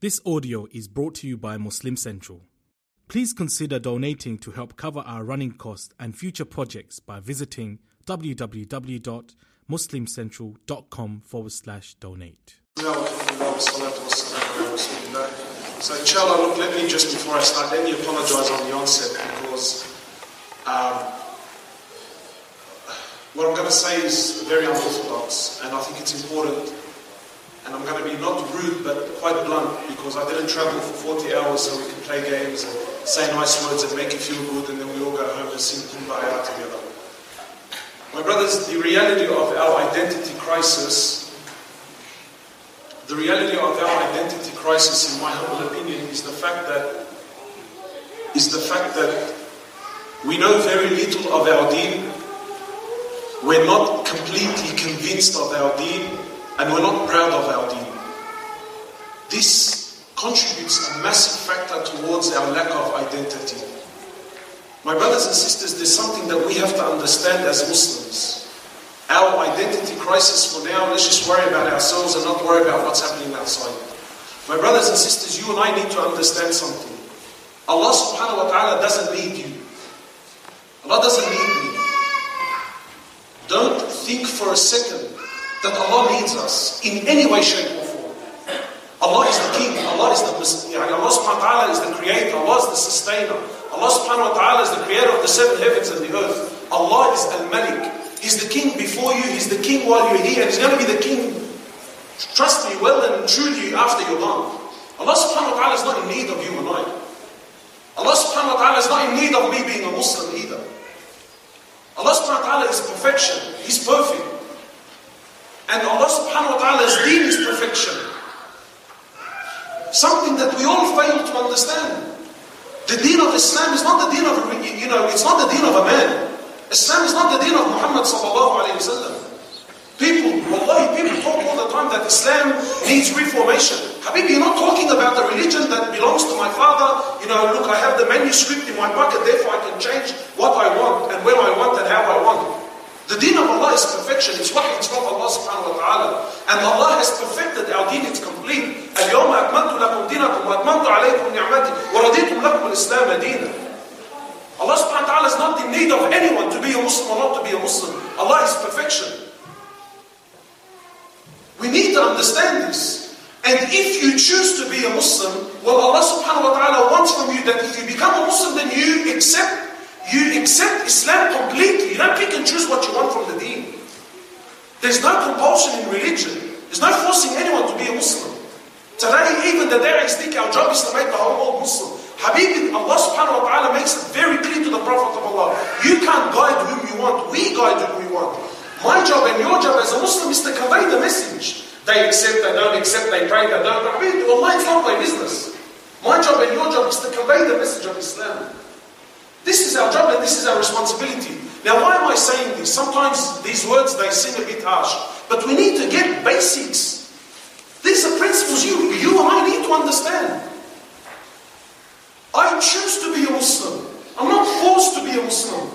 This audio is brought to you by Muslim Central. Please consider donating to help cover our running costs and future projects by visiting www.muslimcentral.com forward slash donate. So, inshallah, look, let me just before I start, let me apologize on the onset because um, what I'm going to say is very unorthodox, and I think it's important. And I'm going to be not rude, but quite blunt, because I didn't travel for 40 hours so we can play games and say nice words and make you feel good, and then we all go home and sing Kumbaya together. My brothers, the reality of our identity crisis, the reality of our identity crisis, in my humble opinion, is the fact that is the fact that we know very little of our deen. We're not completely convinced of our deen, and we're not proud of our deen. This contributes a massive factor towards our lack of identity. My brothers and sisters, there's something that we have to understand as Muslims. Our identity crisis for now, let's just worry about ourselves and not worry about what's happening outside. My brothers and sisters, you and I need to understand something. Allah subhanahu wa ta'ala doesn't need you. Allah doesn't need me. Don't think for a second that Allah needs us in any way, shape, or form. Allah is the King. Allah is the Allah subhanahu wa ta'ala is the creator. Allah is the sustainer. Allah subhanahu wa ta'ala is the creator of the seven heavens and the earth. Allah is Al-Malik. He's the king before you, he's the king while you're here, and he's going to be the king, trust me, well and truly after you're gone. Allah subhanahu wa ta'ala is not in need of you and I. Allah subhanahu wa ta'ala is not in need of me being a Muslim either. Allah subhanahu wa ta'ala is perfection. He's perfect. And Allah subhanahu wa ta'ala's deen is perfection. Something that we all fail to understand. The deen of Islam is not the deen of, you know, it's not the deen of a man. Islam is not the deen of Muhammad sallallahu alayhi wa People, wallahi, people talk all the time that Islam needs reformation. Habibi, you're not talking about the religion that belongs to my father. You know, look, I have the manuscript in my pocket, therefore I can change what I want and when I want and how I want. The deen of Allah is perfection. It's wahy it's from Allah subhanahu wa ta'ala. And Allah has perfected our deen. It's complete. اليوم أكملت لكم دينكم وأتممت عليكم نعمتي ورضيت لكم الإسلام دينا. Allah subhanahu wa ta'ala is not in need of anyone to be a Muslim or not to be a Muslim. Allah is perfection. We need to understand this. And if you choose to be a Muslim, well Allah subhanahu wa ta'ala wants from you that if you become a Muslim, then you accept you accept Islam completely. You don't pick and choose what you want from the deen. There's no compulsion in religion. There's no forcing anyone to be a Muslim. Today, even the da'i's think our job is to make the whole world Muslim. Habibi, Allah subhanahu wa ta'ala makes it very clear to the Prophet of Allah. You can't guide whom you want. We guide whom we want. My job and your job as a Muslim is to convey the message. They accept, they don't accept, they pray, they don't. Habibi, Allah, it's not my business. My job and your job is to convey the message of Islam. This is our job and this is our responsibility. Now, why am I saying this? Sometimes these words, they seem a bit harsh. But we need to get basics. These are principles you, you and I need to understand. I choose to be a Muslim. I'm not forced to be a Muslim.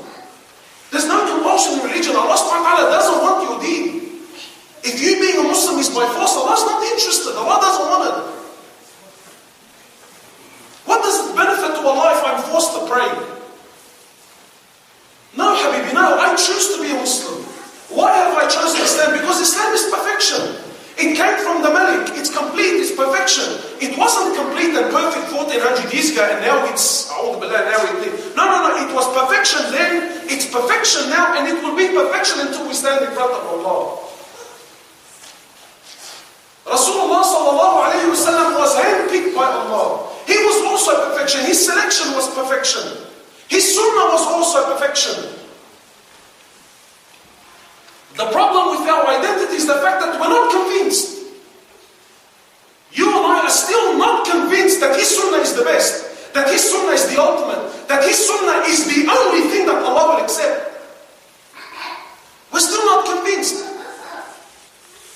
There's no compulsion in religion. Allah subhanahu wa ta'ala doesn't want your deen. If you being a Muslim is by force, Allah's not interested. Allah doesn't want it. What does it benefit to Allah if I'm forced to pray? No, Habibi, no, I choose to be a Muslim. Why have I chosen Islam? Because Islam is perfection. It came from the Malik. It's complete. It's perfection. It wasn't complete and perfect 1400 years ago and now it's, but now it, no, no, no. It was perfection then. It's perfection now and it will be perfection until we stand in front of Allah. Rasulullah was handpicked by Allah. He was also perfection. His selection was perfection. His sunnah was also a perfection. The problem with our identity is the fact that we're not convinced. You and I are still not convinced that His sunnah is the best, that His sunnah is the ultimate, that His sunnah is the only thing that Allah will accept. We're still not convinced.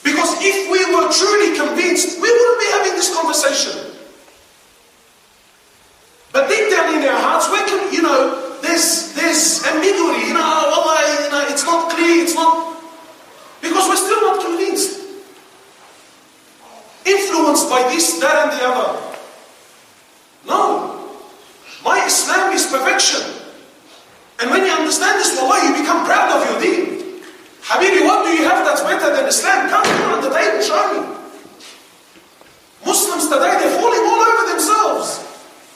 Because if we were truly convinced, we wouldn't be having this conversation. But deep down in our hearts, we can, you know, there's there's ambiguity, you know, Allah, you know, it's not clear, it's not because we're still not convinced. Influenced by this, that, and the other. perfection. And when you understand this, wallah, you become proud of your deen. Habibi, what do you have that's better than Islam? Come here on the table, show me. Muslims today, they're falling all over themselves.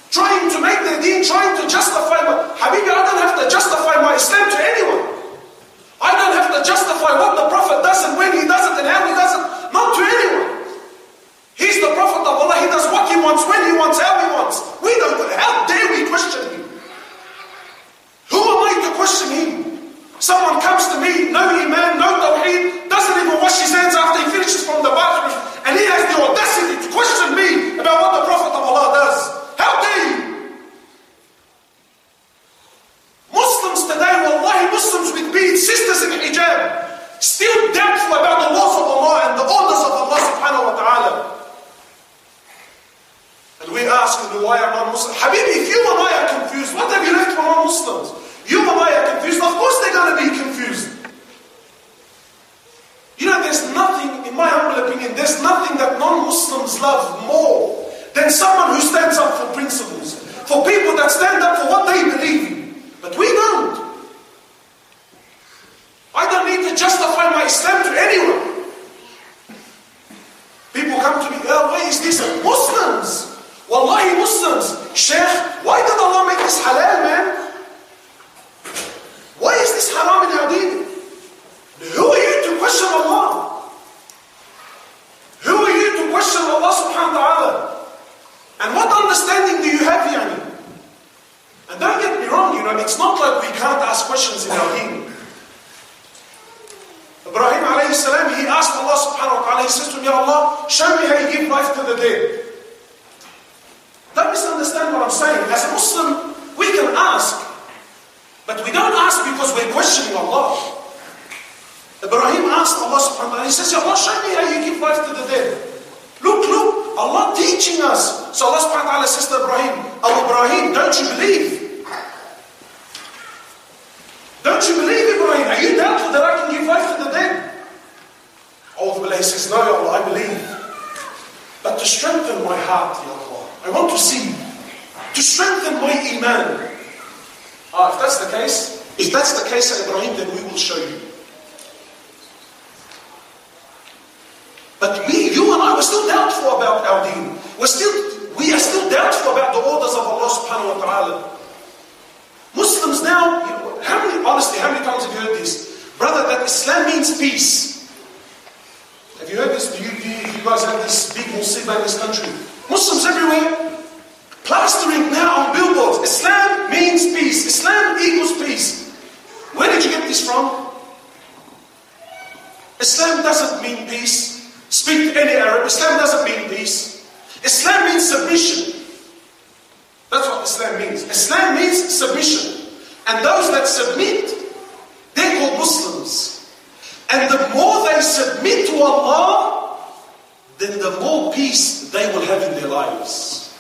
Trying to make their deen, trying to justify my... Habibi, I don't have to justify my Islam to anyone. I don't have to justify what the Prophet does and when he does it and how he does it. Not to anyone. He's the Prophet of Allah. He does what he wants, when he wants, how he wants. We don't... How dare we question him? Who am I to question him? Someone comes to me, no iman, no tawheed, doesn't even wash his hands after he finishes from the bathroom, and he has the audacity to question me about what the Prophet of Allah does. How dare you? Muslims today, wallahi, Muslims with beads, sisters in hijab, still doubtful about the laws of Allah and the orders of Allah subhanahu wa ta'ala. And we ask, why are non-Muslims? Habibi, if you and I are confused, what have you left for non-Muslims? You and I are confused. Of course they're going to be confused. You know, there's nothing, in my humble opinion, there's nothing that non-Muslims love more than someone who stands up for principles. For people that stand up for what they believe in. But we don't. I don't need to justify my Islam to anyone. People come to me, oh, why is this? Muslims! Wallahi, Muslims! Sheikh, why did Allah make this halal, man? Why is this haram in our deen? Who are you to question Allah? Who are you to question Allah subhanahu wa ta'ala? And what understanding do you have, Yani? And don't get me wrong, you know, it's not like we can't ask questions in our deen. Ibrahim alayhi salam, he asked Allah subhanahu wa ta'ala, he says to me, Allah, show me how you give life to the dead. Don't misunderstand what I'm saying. As a Muslim, we can ask, but we don't ask because we're questioning Allah. Ibrahim asked Allah subhanahu wa ta'ala, he says, Allah, show me how you give life to the dead. Look, look, Allah teaching us. So Allah subhanahu wa ta'ala says to Ibrahim, Oh Ibrahim, don't you believe? Don't you believe, Ibrahim? Are you doubtful that I can give life to the dead? Oh, the he says, No, Allah, I believe. But to strengthen my heart, Ya Allah, I want to see, to strengthen my iman. Ah, if that's the case, if that's the case, Ibrahim, then we will show you. But we, you and I, we're still doubtful about our deen. We're still, we are still doubtful about the orders of Allah subhanahu wa ta'ala. Muslims now, how many, honestly, how many times have you heard this? Brother, that Islam means peace. Have you heard this? Do you, do you, you guys have this big musibah in this country? Muslims everywhere, plastering now on billboards. Islam means peace. Islam equals peace. Where did you get this from? Islam doesn't mean peace. Speak any Arab. Islam doesn't mean peace. Islam means submission. That's what Islam means. Islam means submission. And those that submit, they're called Muslims. And the more they submit to Allah, then the more peace they will have in their lives.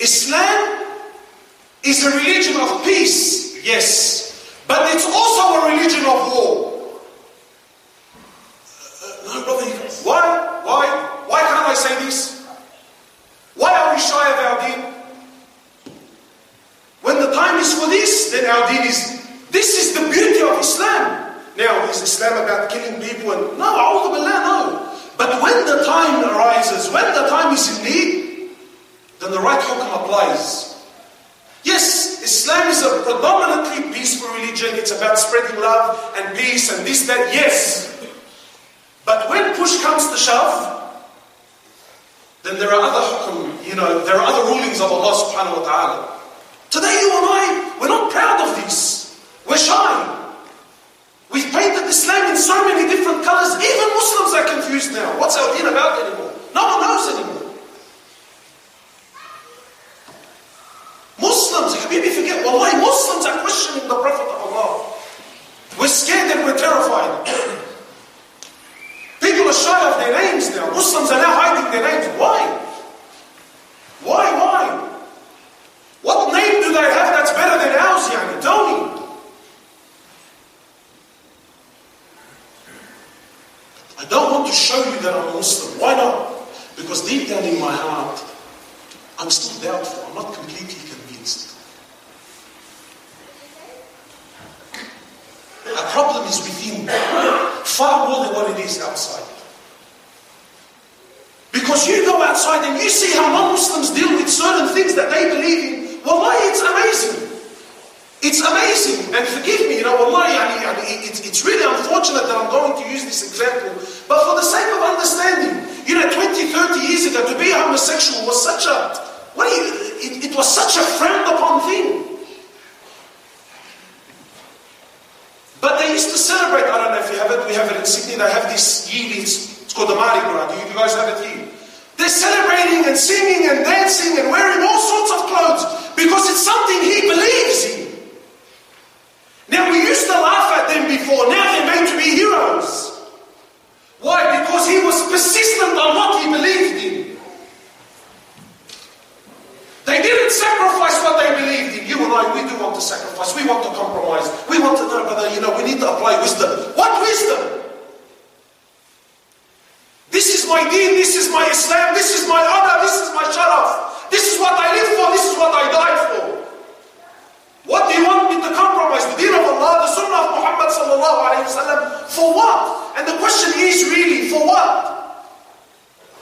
Islam is a religion of peace, yes, but it's also a religion of war. No, why? Why? Why can't I say this? Why are we shy of our deen? When the time is for this, then our deen is. This is the beauty of Islam. Now, is Islam about killing people? And no, no. But when the time arises, when the time is in need, then the right hukum applies. Yes, Islam is a predominantly peaceful religion. It's about spreading love and peace and this, that, yes. Push comes to shove, then there are other hukum, you know, there are other rulings of Allah subhanahu wa ta'ala. Today you and I, we're not proud of this. We're shy. We've painted Islam in so many different colors. Even Muslims are confused now. What's our deen about anymore? No one knows anymore. Muslims, maybe forget, wallahi, Muslims are questioning the Prophet of Allah. We're scared and we're terrified were shy of their names now. Muslims are now hiding their names. Why? Why, why? What name do they have that's better than ours, Yani? Don't? I don't want to show you that I'm a Muslim. Why not? Because deep down in my heart, I'm still doubtful. I'm not completely convinced. Our problem is within, far more than what it is outside. Because you go outside and you see how non-Muslims deal with certain things that they believe in. Wallahi, it's amazing. It's amazing. And forgive me, you know, wallahi, it's, it's really unfortunate that I'm going to use this example. But for the sake of understanding, you know, 20, 30 years ago, to be homosexual was such a, what do you, it, it was such a frowned upon thing. But they used to celebrate, I don't know if you have it, we have it in Sydney, they have this yearly, it's called the Mardi Gras. Do you guys have it here? They're celebrating and singing and dancing and wearing all sorts of clothes because it's something he believes in. Now, we used to laugh at them before, now they're made to be heroes. Why? Because he was persistent on what he believed in. They didn't sacrifice what they believed in. You and I, we do want to sacrifice. We want to compromise. We want to know, brother, uh, you know, we need to apply wisdom. What wisdom? This is my deen, this is my Islam, this is my honor, this is my sharaf. This is what I live for, this is what I died for. What do you want me to compromise? The deen of Allah, the sunnah of Muhammad sallallahu alayhi wasallam, for what? And the question is really, for what?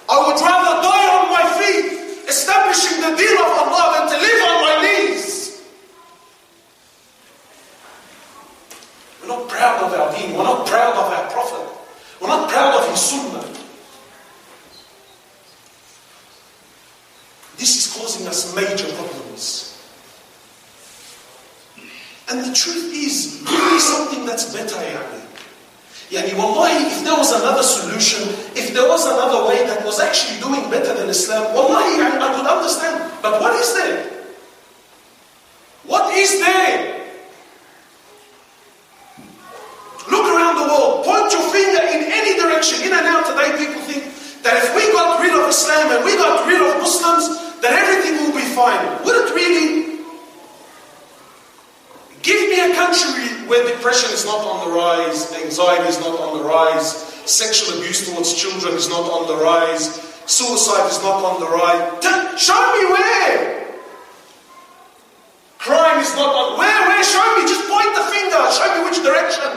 I would rather die on my feet establishing the deen of Allah than to live on my knees. We're not proud of our deen. We're not proud of our Prophet. We're not proud of his sunnah. This is causing us major problems. And the truth is, give me something that's better, yani. Yani, wallahi, if there was another solution, if there was another way that was actually doing better than Islam, wallahi, I, I could understand. But what is there? What is there? Look around the world, point your finger in any direction. In and out today, people think that if we got rid of Islam and we got rid of Muslims, that everything will be fine. Would it really? Give me a country where depression is not on rise, anxiety is not on the rise, sexual abuse towards children is not on the rise, suicide is not on the rise. Show me where! Crime is not on where, where? Show me, just point the finger, show me which direction.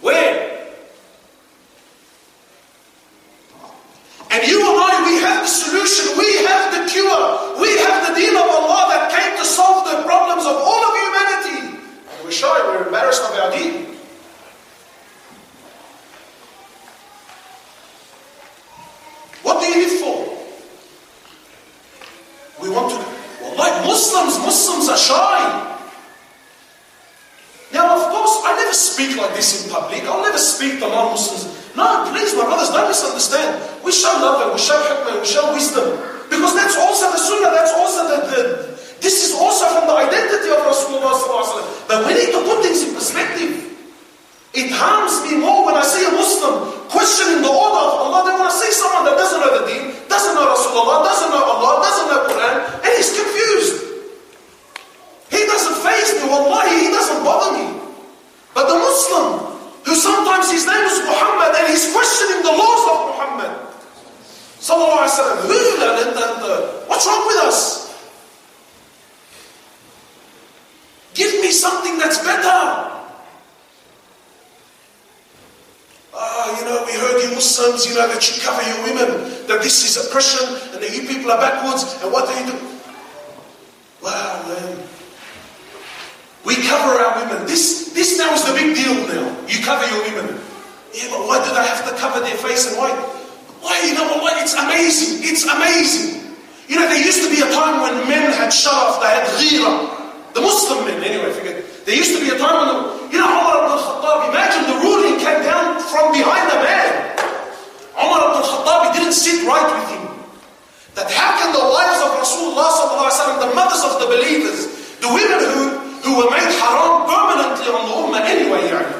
Where? And you and I, we have the solution, we have the cure, we have the deen of Allah that came to solve the problems of all of humanity. And we're shy, we're embarrassed of our deen. What do you live for? We want to, well, like Muslims, Muslims are shy. Now, of course, I never speak like this in public. I'll never speak to non-Muslims. No, please, my brothers, don't misunderstand. We show love and we show hikmah and we show wisdom. Because that's also the sunnah, that's also the, the this is also from the identity of Rasulullah But we need to put things in perspective. It harms me more when I see a Muslim questioning the order of Allah than when I see someone that doesn't know the deen, doesn't know Rasulullah, doesn't know Allah, doesn't know Quran, and he's confused. He doesn't face me, wallahi, he doesn't bother me. But the Muslim, who sometimes his name is Muhammad and he's questioning the laws of Muhammad. Sallallahu Alaihi Wasallam, what's wrong with us? Give me something that's better. Ah, you know, Muslims, you know, that you cover your women, that this is oppression, and that you people are backwards, and what do you do? Wow, man. We cover our women. This, this now is the big deal now. You cover your women. Yeah, but why do they have to cover their face and why? Why, you know what? It's amazing. It's amazing. You know, there used to be a time when men had sharaf, they had ghira. The Muslim men, anyway, forget. There used to be a time when, the, you know, Umar ibn al-Khattab, imagine the ruling came down from behind the man. Umar ibn al-Khattab didn't sit right with him. That how can the wives of Rasulullah the mothers of the believers, the women who, who were made haram permanently on the ummah anyway, yani,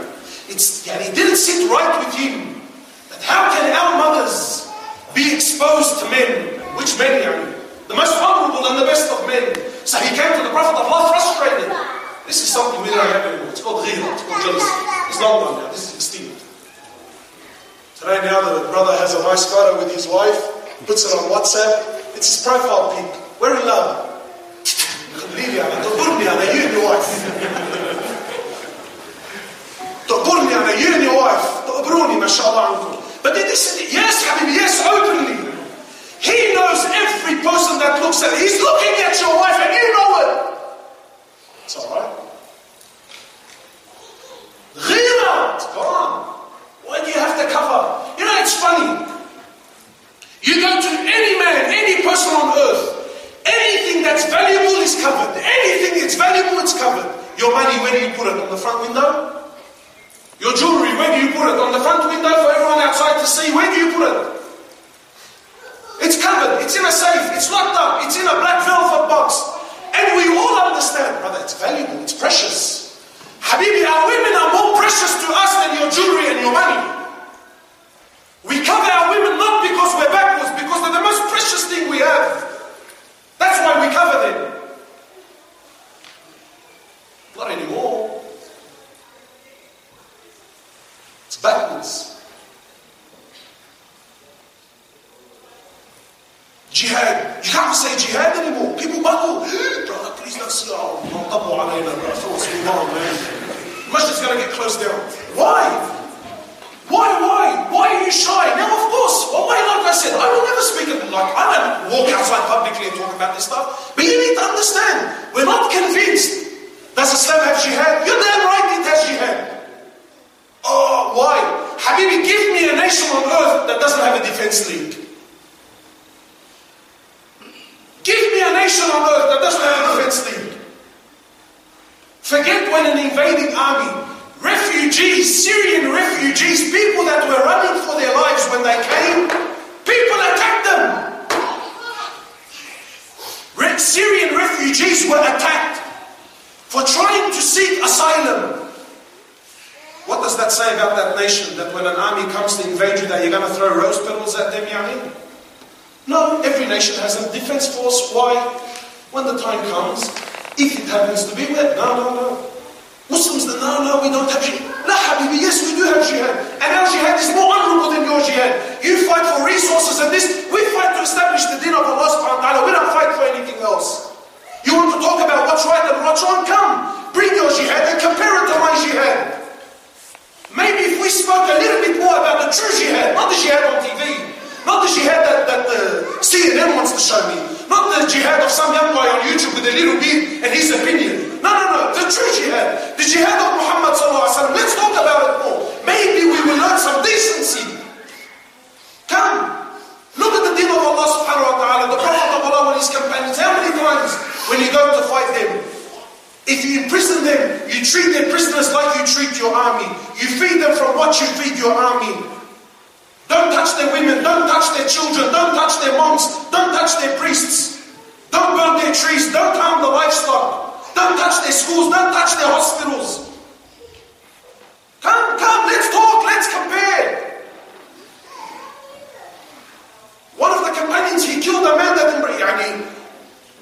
it's, yani, it didn't sit right with him. That how can our mothers be exposed to men? Which men, yani? The most honorable and the best of men. So he came to the Prophet of Allah frustrated. This is something we don't have anymore. It's called ghira, it's called jealousy. It's long gone now, this is extinct. Today now the brother has a nice photo with his wife, puts uh, it's his profile pic. We're in love. Liviana, Doburniana, you and your wife. Doburniana, you and your wife. Dobruni, mashallah, uncle. But then they said, yes, Habib, yes, openly. He knows every person that looks at He's looking at your wife and you know it. It's all right. Ghira, it's gone. Why do you have to cover? You know, it's funny you go to any man any person on earth anything that's valuable is covered anything that's valuable it's covered your money where do you put it on the front window your jewelry, where do you put it? On the front window for everyone outside to see? Where do you put it? It's covered. It's in a safe. It's locked up. It's in a black velvet box. And we all understand, brother, it's valuable. It's precious. Habibi, our women are more precious to us than your jewelry and your money. We cover our women not because we're backwards, because they're the most earth. That's why we cover them. Not anymore. It's backwards. Jihad. You can't say jihad anymore. People buckle. Brother, please don't see. Oh, come on, man. Masjid's going to get closed down. And talk about this stuff. But you need to understand, we're not convinced. Does Islam have jihad? You're damn right it has jihad. Oh, why? Habibi, give me a nation on earth that doesn't have a defense league. Give me a nation on earth that doesn't have a defense league. Forget when an invading army, refugees, Syrian refugees, people that were running for their lives when they came, people attacked them. Re- Syrian refugees were attacked for trying to seek asylum. What does say about that nation? That when an army comes to invade you, that you're going to throw rose petals at them, Yani? No, every nation has a defense force. Why? When the time comes, if it happens to be wet, no, no, no. Muslims, no, no, we don't have jihad. La habibi, yes, we do have jihad. And our jihad is more honorable than your jihad. You fight for resources and this, we fight to establish the deen of Allah subhanahu wa ta'ala. We don't fight for anything else. You want to talk about what's right and what's wrong? Come, bring your jihad and compare it to my jihad. Maybe if we spoke a little bit more about the true jihad, not the jihad on TV, not the jihad that, that the CNN me, not the jihad of some young guy on YouTube with a little beard and his opinion. No, no, no, the true jihad, the jihad of Muhammad sallallahu. Let's talk about it more. Maybe we will learn some decency. Come, look at the deen of Allah subhanahu wa ta'ala, the Prophet of Allah and his companions. How many times when you go to fight them, if you imprison them, you treat their prisoners like you treat your army. You feed them from what you feed your army. Don't touch their women. Don't touch their children. Don't touch their moms. Don't touch their priests. Don't burn their trees. Don't harm the livestock. Don't touch their schools. Don't touch their hospitals. Come, come, let's talk. Let's compare. One of the companions, he killed a man that didn't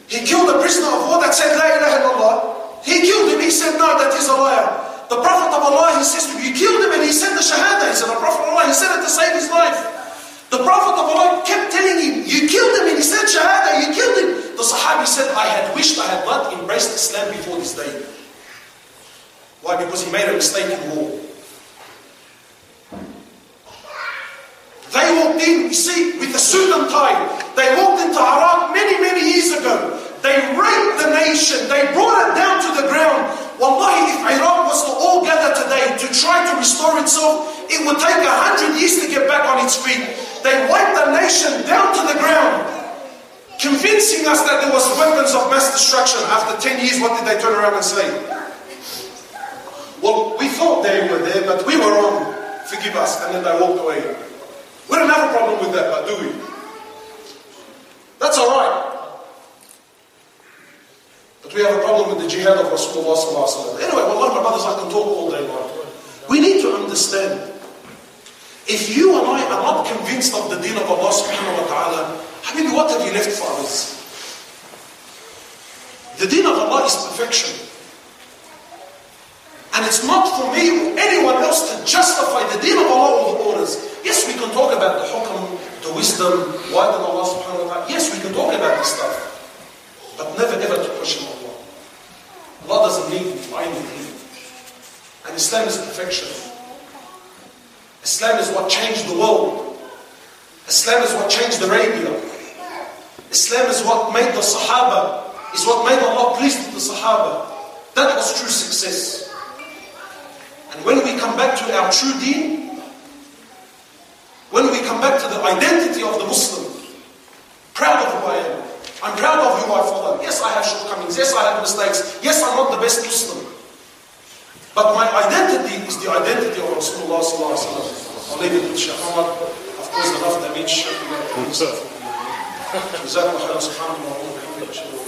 He killed a prisoner of war that said, La ilaha illallah. He killed him. He said, No, that is a liar. The Prophet of Allah, he says, you killed him and he said the Shahada. He said, the Prophet of Allah, he said it to save his life. The Prophet of Allah kept telling him, you killed him and he said Shahada, you killed him. The Sahabi said, I had wished I had not embraced Islam before this day. Why? Because he made a mistake in war. They walked in, you see, with the suit and tie. They walked into Iraq many, many years ago. They raped the nation. They brought it down to the ground. Wallahi, if Iraq was to all gather today to try to restore itself, it would take a hundred years to get back on its feet. They wiped the nation down to the ground, convincing us that there was weapons of mass destruction. After 10 years, what did they turn around and say? Well, we thought they were there, but we were wrong. Forgive us. And then they walked away. We don't have a problem with that, but do we? That's all right. But we have a problem with the jihad of Rasulullah Anyway, wallah, my brothers, I can talk all day long. We need to understand. If you and I are not convinced of the deen of Allah subhanahu wa ta'ala, Habibi, what have you left for others? The deen of Allah is perfection. And it's not for me or anyone else to justify the deen of Allah or the orders. Yes, we can talk about the hukm, the wisdom, why did Allah subhanahu wa ta'ala. Yes, we can talk about this stuff. But never ever to question Allah. Allah doesn't need you, I need anything. And Islam is perfection. Islam is what changed the world. Islam is what changed Arabia. Islam is what made the Sahaba, is what made Allah pleased with the Sahaba. That was true success. And when we come back to our true deen, when we come back to the identity of the Muslim, proud of who I am, I'm proud of who I follow. Yes, I have shortcomings. Yes, I have mistakes. Yes, I'm not the best Muslim. But my identity is the identity of Rasulullah sallallahu alaihi wasallam. I'll leave it with Shaykh Ahmad. Of course, the love that means Shaykh. جزاكم الله خيرا سبحانك اللهم